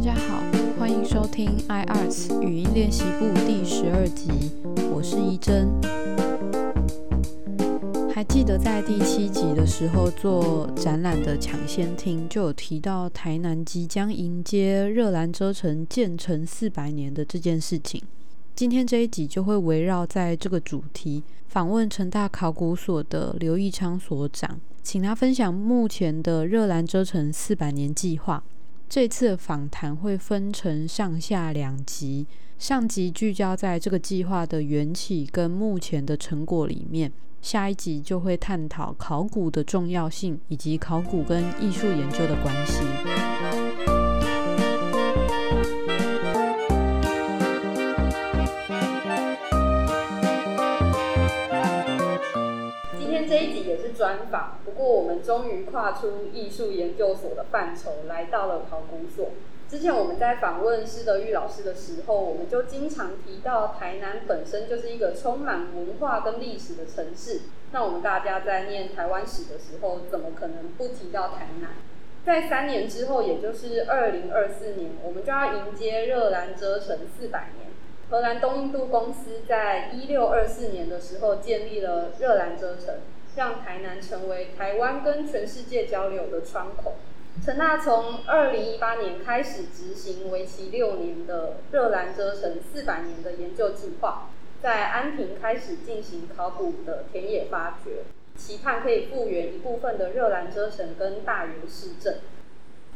大家好，欢迎收听 iArts 语音练习部第十二集，我是怡珍。还记得在第七集的时候做展览的抢先听，就有提到台南即将迎接热兰遮城建成四百年的这件事情。今天这一集就会围绕在这个主题，访问成大考古所的刘义昌所长，请他分享目前的热兰遮城四百年计划。这次访谈会分成上下两集，上集聚焦在这个计划的缘起跟目前的成果里面，下一集就会探讨考古的重要性以及考古跟艺术研究的关系。也是专访，不过我们终于跨出艺术研究所的范畴，来到了考古所。之前我们在访问施德玉老师的时候，我们就经常提到台南本身就是一个充满文化跟历史的城市。那我们大家在念台湾史的时候，怎么可能不提到台南？在三年之后，也就是二零二四年，我们就要迎接热兰遮城四百年。荷兰东印度公司在一六二四年的时候建立了热兰遮城，让台南成为台湾跟全世界交流的窗口。成大从二零一八年开始执行为期六年的热兰遮城四百年的研究计划，在安平开始进行考古的田野发掘，期盼可以复原一部分的热兰遮城跟大园市镇。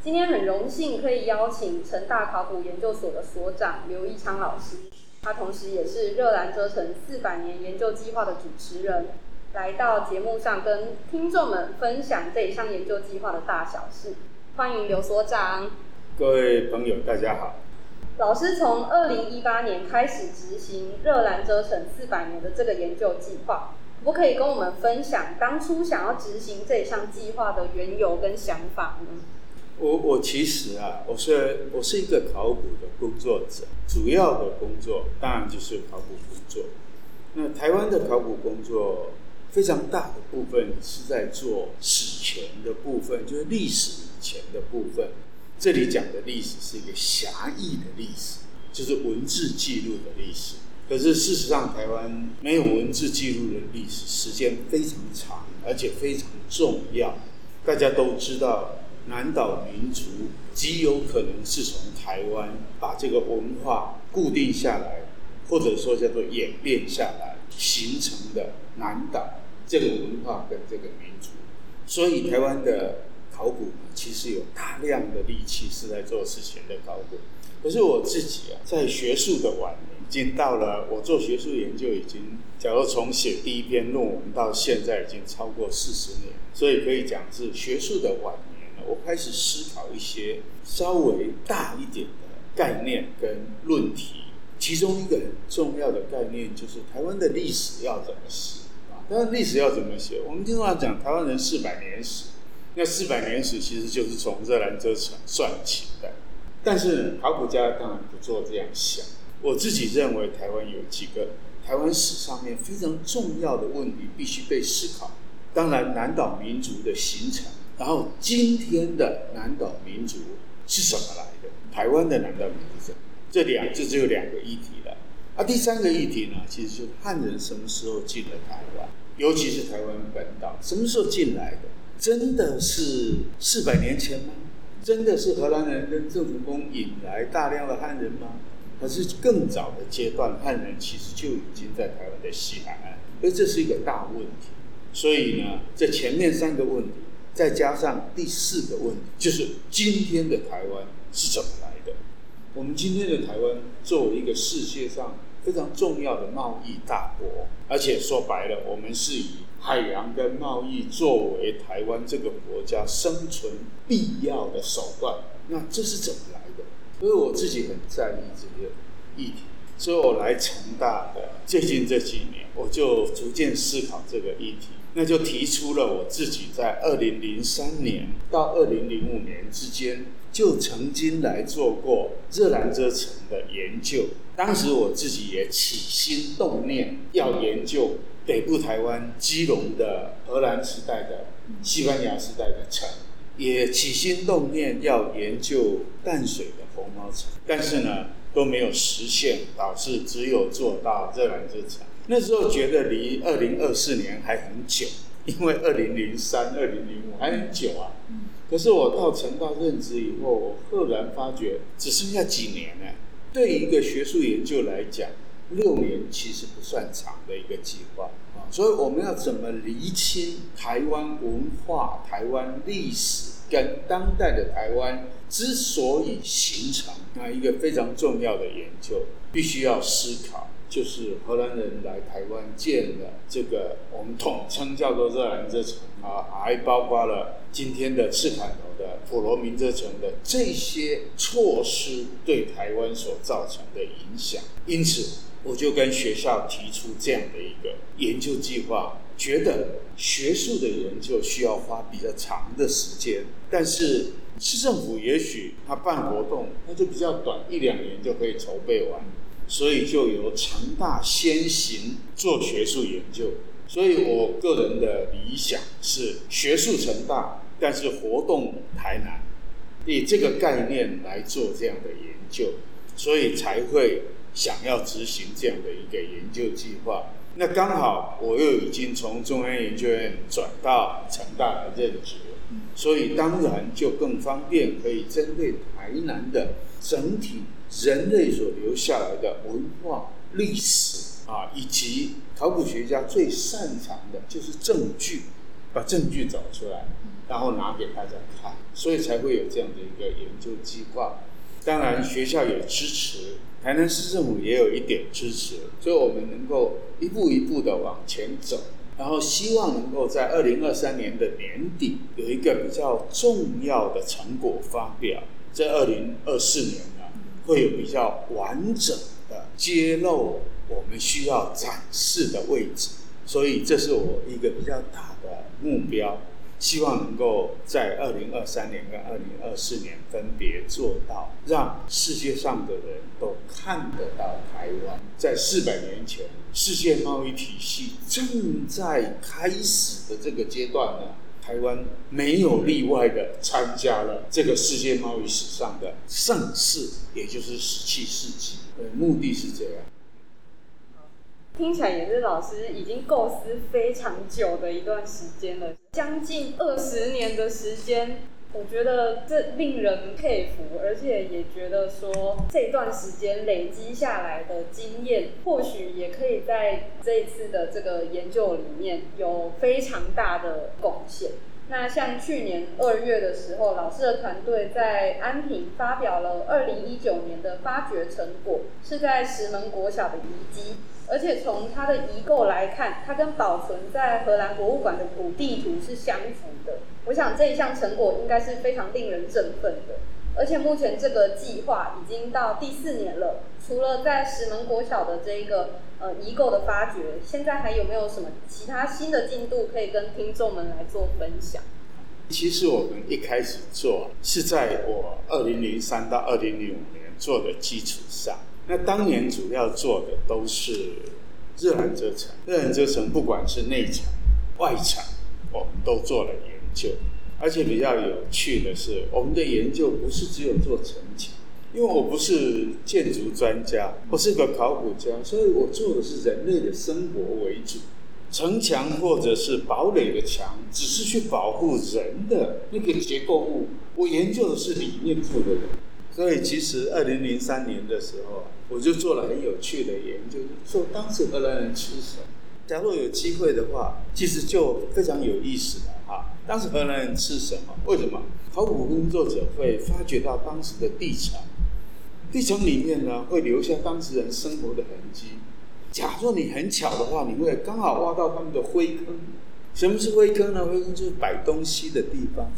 今天很荣幸可以邀请成大考古研究所的所长刘义昌老师。他同时也是热兰遮城四百年研究计划的主持人，来到节目上跟听众们分享这一项研究计划的大小事。欢迎刘所长。各位朋友，大家好。老师从二零一八年开始执行热兰遮城四百年的这个研究计划，可不可以跟我们分享当初想要执行这一项计划的缘由跟想法呢？我我其实啊，我是我是一个考古的工作者，主要的工作当然就是考古工作。那台湾的考古工作非常大的部分是在做史前的部分，就是历史以前的部分。这里讲的历史是一个狭义的历史，就是文字记录的历史。可是事实上，台湾没有文字记录的历史时间非常长，而且非常重要。大家都知道。南岛民族极有可能是从台湾把这个文化固定下来，或者说叫做演变下来形成的南岛这个文化跟这个民族。所以台湾的考古其实有大量的力气是在做事情的考古。可是我自己啊，在学术的晚年，已经到了我做学术研究已经，假如从写第一篇论文到现在已经超过四十年，所以可以讲是学术的晚年了。我开始思考一些稍微大一点的概念跟论题，其中一个很重要的概念就是台湾的历史要怎么写啊？台湾历史要怎么写？我们经常讲台湾人四百年史，那四百年史其实就是从热兰遮城算起的。但是考古家当然不做这样想。我自己认为台湾有几个台湾史上面非常重要的问题必须被思考。当然，南岛民族的形成。然后今天的南岛民族是什么来的？台湾的南岛民族，这两这只有两个议题。啊，第三个议题呢，其实就是汉人什么时候进了台湾，尤其是台湾本岛什么时候进来的？真的是四百年前吗？真的是荷兰人跟郑成功引来大量的汉人吗？还是更早的阶段，汉人其实就已经在台湾的西海岸？所以这是一个大问题。所以呢，这前面三个问题。再加上第四个问题，就是今天的台湾是怎么来的？我们今天的台湾作为一个世界上非常重要的贸易大国，而且说白了，我们是以海洋跟贸易作为台湾这个国家生存必要的手段。那这是怎么来的？所以我自己很在意这个议题，所以我来成大的最近这几年，我就逐渐思考这个议题。那就提出了我自己在二零零三年到二零零五年之间，就曾经来做过热兰遮城的研究。当时我自己也起心动念要研究北部台湾基隆的荷兰时代的、西班牙时代的城，也起心动念要研究淡水的红毛城，但是呢都没有实现，导致只有做到热兰遮城。那时候觉得离二零二四年还很久，因为二零零三、二零零五还很久啊。可是我到成大任职以后，我赫然发觉只剩下几年呢。对一个学术研究来讲，六年其实不算长的一个计划啊。所以我们要怎么厘清台湾文化、台湾历史跟当代的台湾之所以形成啊一个非常重要的研究，必须要思考。就是荷兰人来台湾建的这个，我们统称叫做热兰遮城啊，还包括了今天的赤坎楼普罗民遮城的这些措施对台湾所造成的影响。因此，我就跟学校提出这样的一个研究计划，觉得学术的研究需要花比较长的时间，但是市政府也许他办活动，那就比较短，一两年就可以筹备完。所以就由成大先行做学术研究，所以我个人的理想是学术成大，但是活动台南，以这个概念来做这样的研究，所以才会想要执行这样的一个研究计划。那刚好我又已经从中央研究院转到成大来任职，所以当然就更方便，可以针对台南的整体。人类所留下来的文化历史啊，以及考古学家最擅长的就是证据，把证据找出来，然后拿给大家看，所以才会有这样的一个研究计划。当然，学校也支持，台南市政府也有一点支持，所以我们能够一步一步的往前走，然后希望能够在二零二三年的年底有一个比较重要的成果发表，在二零二四年呢。会有比较完整的揭露我们需要展示的位置，所以这是我一个比较大的目标，希望能够在二零二三年跟二零二四年分别做到，让世界上的人都看得到台湾在四百年前世界贸易体系正在开始的这个阶段呢。台湾没有例外的参加了这个世界贸易史上的盛世，也就是十七世纪。呃，目的是这样。听起来也是老师已经构思非常久的一段时间了，将近二十年的时间。我觉得这令人佩服，而且也觉得说这段时间累积下来的经验，或许也可以在这一次的这个研究里面有非常大的贡献。那像去年二月的时候，老师的团队在安平发表了二零一九年的发掘成果，是在石门国小的遗迹。而且从它的遗构来看，它跟保存在荷兰博物馆的古地图是相符的。我想这一项成果应该是非常令人振奋的。而且目前这个计划已经到第四年了，除了在石门国小的这一个呃遗构的发掘，现在还有没有什么其他新的进度可以跟听众们来做分享？其实我们一开始做是在我二零零三到二零零五年做的基础上。那当年主要做的都是热兰遮城，热兰遮城不管是内城、外城，我们都做了研究。而且比较有趣的是，我们的研究不是只有做城墙，因为我不是建筑专家，我是个考古家，所以我做的是人类的生活为主。城墙或者是堡垒的墙，只是去保护人的那个结构物，我研究的是里面住的人。所以其实二零零三年的时候，我就做了很有趣的研究，说当时荷兰人吃什么。假如有机会的话，其实就非常有意思了。当时荷兰人吃什么？为什么？考古工作者会发掘到当时的地层，地层里面呢会留下当时人生活的痕迹。假若你很巧的话，你会刚好挖到他们的灰坑。什么是灰坑呢？灰坑就是摆东西的地方。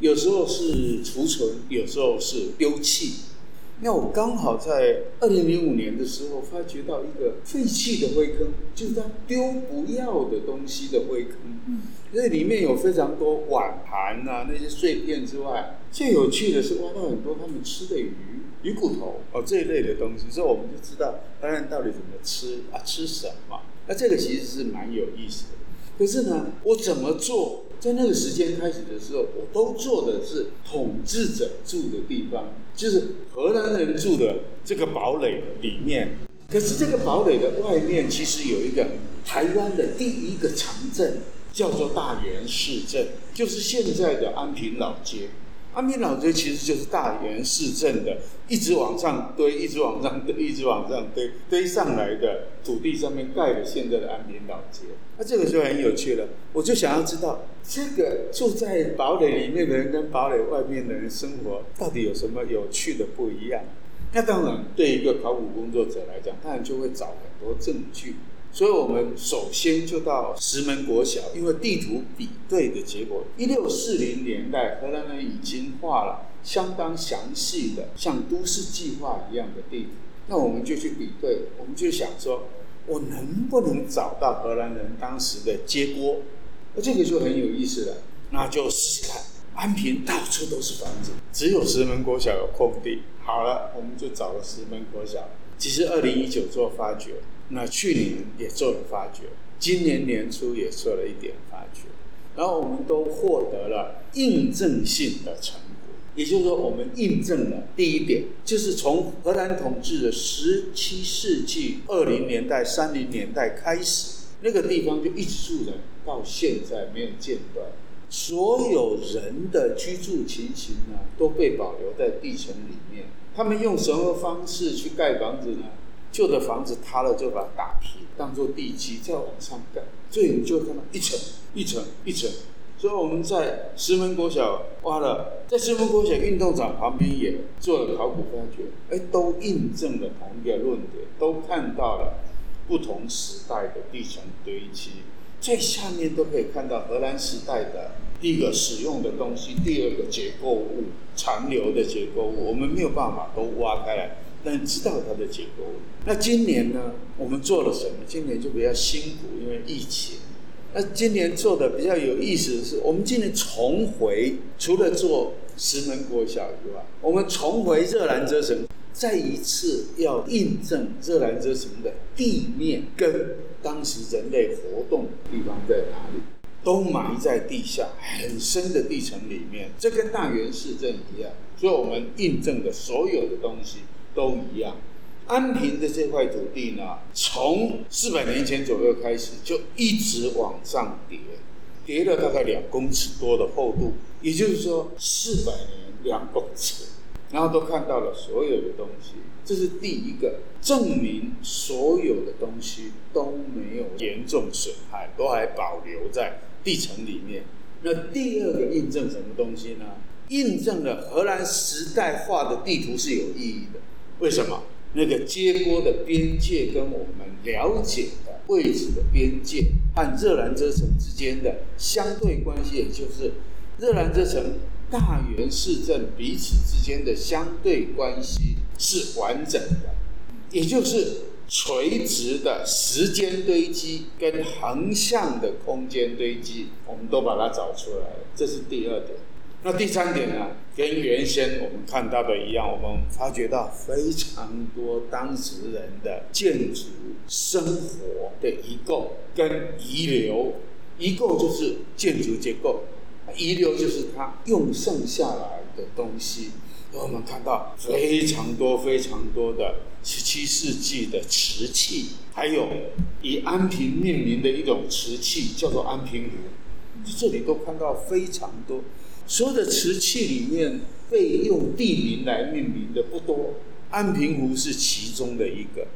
有时候是储存，有时候是丢弃。那我刚好在二零零五年的时候发掘到一个废弃的灰坑，就是他丢不要的东西的灰坑。嗯，那里面有非常多碗盘啊那些碎片之外，最有趣的是挖到很多他们吃的鱼、鱼骨头哦这一类的东西，所以我们就知道当然到底怎么吃啊，吃什么。那这个其实是蛮有意思的。可是呢，我怎么做？在那个时间开始的时候，我都做的是统治者住的地方，就是荷兰人住的这个堡垒里面。可是这个堡垒的外面其实有一个台湾的第一个城镇，叫做大园市镇，就是现在的安平老街。安平老街其实就是大园市镇的，一直往上堆，一直往上堆，一直往上堆，堆上来的土地上面盖的现在的安平老街。那这个就很有趣了，我就想要知道，这个住在堡垒里面的人跟堡垒外面的人生活到底有什么有趣的不一样？那当然，对一个考古工作者来讲，当然就会找很多证据。所以我们首先就到石门国小，因为地图比对的结果，一六四零年代荷兰人已经画了相当详细的像都市计划一样的地图。那我们就去比对，我们就想说，我能不能找到荷兰人当时的街锅？那这个就很有意思了。那就试试看，安平到处都是房子，只有石门国小有空地。好了，我们就找了石门国小。其实二零一九做发掘。那去年也做了发掘，今年年初也做了一点发掘，然后我们都获得了印证性的成果。也就是说，我们印证了第一点，就是从荷兰统治的十七世纪二零年代、三零年代开始，那个地方就一直住人，到现在没有间断。所有人的居住情形呢，都被保留在地层里面。他们用什么方式去盖房子呢？旧的房子塌了，就把它打平，当做地基，再往上盖。所以你就看到一层一层一层。所以我们在石门国小挖了，在石门国小运动场旁边也做了考古发掘，哎，都印证了同一个论点，都看到了不同时代的地层堆积。在下面都可以看到荷兰时代的第一个使用的东西，第二个结构物残留的结构物，我们没有办法都挖开来。但知道它的结构。那今年呢？我们做了什么？今年就比较辛苦，因为疫情。那今年做的比较有意思的是，我们今年重回，除了做石门国小以外，我们重回热兰遮城，再一次要印证热兰遮城的地面跟当时人类活动的地方在哪里，都埋在地下很深的地层里面。这跟大元市镇一样，所以我们印证的所有的东西。都一样，安平的这块土地呢，从四百年前左右开始就一直往上叠，叠了大概两公尺多的厚度，也就是说四百年两公尺，然后都看到了所有的东西，这是第一个证明所有的东西都没有严重损害，都还保留在地层里面。那第二个印证什么东西呢？印证了荷兰时代画的地图是有意义的。为什么那个接锅的边界跟我们了解的位置的边界和热兰遮城之间的相对关系，也就是热兰遮城大元市镇彼此之间的相对关系是完整的，也就是垂直的时间堆积跟横向的空间堆积，我们都把它找出来了。这是第二点。那第三点呢，跟原先我们看到的一样，我们发觉到非常多当时人的建筑生活的遗构跟遗留，遗构就是建筑结构，遗留就是它用剩下来的东西。我们看到非常多非常多的十七世纪的瓷器，还有以安平命名的一种瓷器，叫做安平壶，这里都看到非常多。所有的瓷器里面被用地名来命名的不多，安平湖是其中的一个。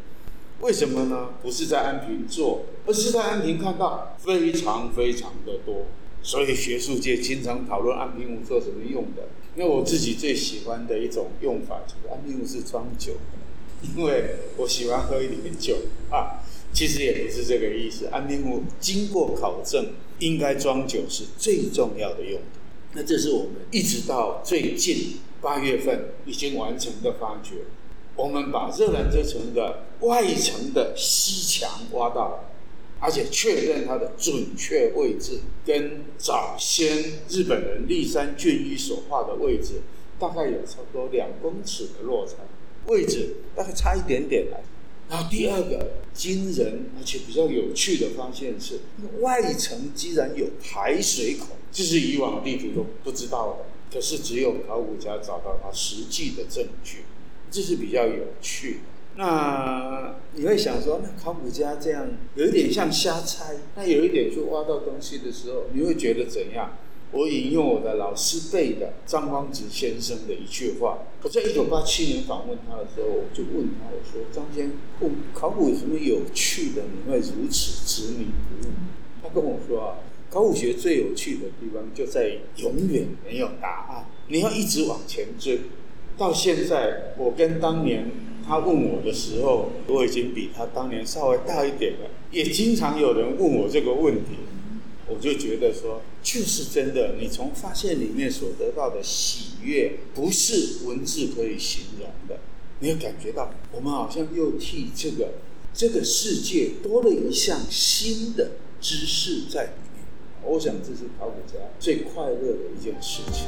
为什么呢？不是在安平做，而是在安平看到非常非常的多。所以学术界经常讨论安平湖做什么用的。因为我自己最喜欢的一种用法就是安平湖是装酒的，因为我喜欢喝一点酒啊。其实也不是这个意思，安平湖经过考证，应该装酒是最重要的用途。那这是我们一直到最近八月份已经完成的发掘。我们把热兰遮城的外层的西墙挖到了，而且确认它的准确位置跟早先日本人立山俊一所画的位置大概有差不多两公尺的落差，位置大概差一点点来。然后第二个惊人而且比较有趣的发现是，外层居然有排水孔，这是以往地图都不知道的。可是只有考古家找到它实际的证据，这是比较有趣的。那你会想说，那考古家这样有一点像瞎猜，那有一点去挖到东西的时候，你会觉得怎样？我引用我的老师辈的张光直先生的一句话。我在一九八七年访问他的时候，我就问他，我说：“张先生，考古有什么有趣的？你会如此执迷不悟？”他跟我说啊，考古学最有趣的地方就在永远没有答案，你要一直往前追。到现在，我跟当年他问我的时候，我已经比他当年稍微大一点了，也经常有人问我这个问题。我就觉得说，就是真的。你从发现里面所得到的喜悦，不是文字可以形容的。你会感觉到，我们好像又替这个这个世界多了一项新的知识在。我想，这是考古家最快乐的一件事情。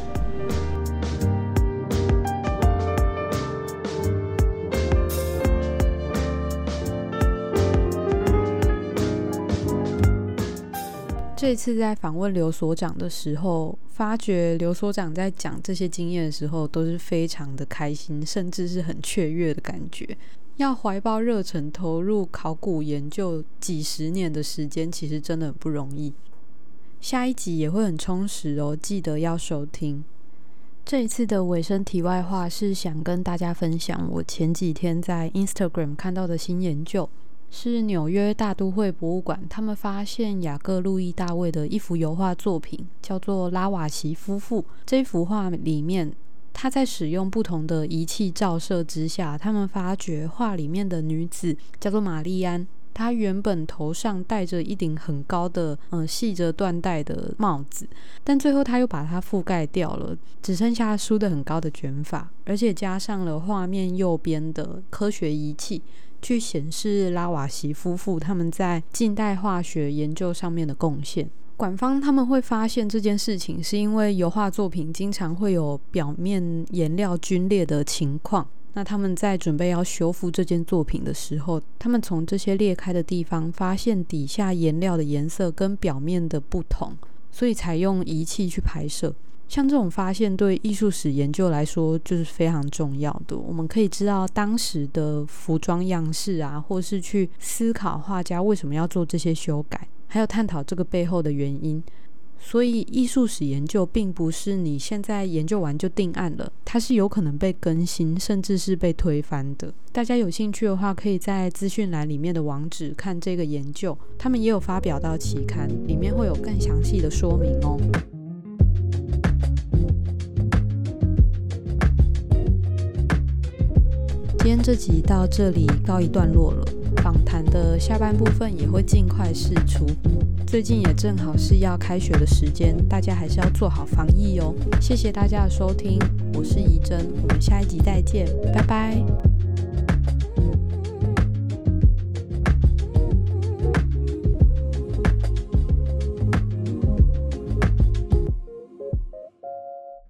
这次在访问刘所长的时候，发觉刘所长在讲这些经验的时候，都是非常的开心，甚至是很雀跃的感觉。要怀抱热忱投入考古研究几十年的时间，其实真的很不容易。下一集也会很充实哦，记得要收听。这一次的尾声题外话是想跟大家分享我前几天在 Instagram 看到的新研究。是纽约大都会博物馆，他们发现雅各·路易·大卫的一幅油画作品，叫做《拉瓦奇夫妇》。这幅画里面，他在使用不同的仪器照射之下，他们发觉画里面的女子叫做玛丽安。他原本头上戴着一顶很高的、嗯系着缎带的帽子，但最后他又把它覆盖掉了，只剩下梳得很高的卷发，而且加上了画面右边的科学仪器。去显示拉瓦锡夫妇他们在近代化学研究上面的贡献。馆方他们会发现这件事情，是因为油画作品经常会有表面颜料皲裂的情况。那他们在准备要修复这件作品的时候，他们从这些裂开的地方发现底下颜料的颜色跟表面的不同，所以才用仪器去拍摄。像这种发现对艺术史研究来说就是非常重要的。我们可以知道当时的服装样式啊，或是去思考画家为什么要做这些修改，还有探讨这个背后的原因。所以艺术史研究并不是你现在研究完就定案了，它是有可能被更新，甚至是被推翻的。大家有兴趣的话，可以在资讯栏里面的网址看这个研究，他们也有发表到期刊，里面会有更详细的说明哦。今天这集到这里告一段落了，访谈的下半部分也会尽快释出。最近也正好是要开学的时间，大家还是要做好防疫哦。谢谢大家的收听，我是怡珍，我们下一集再见，拜拜。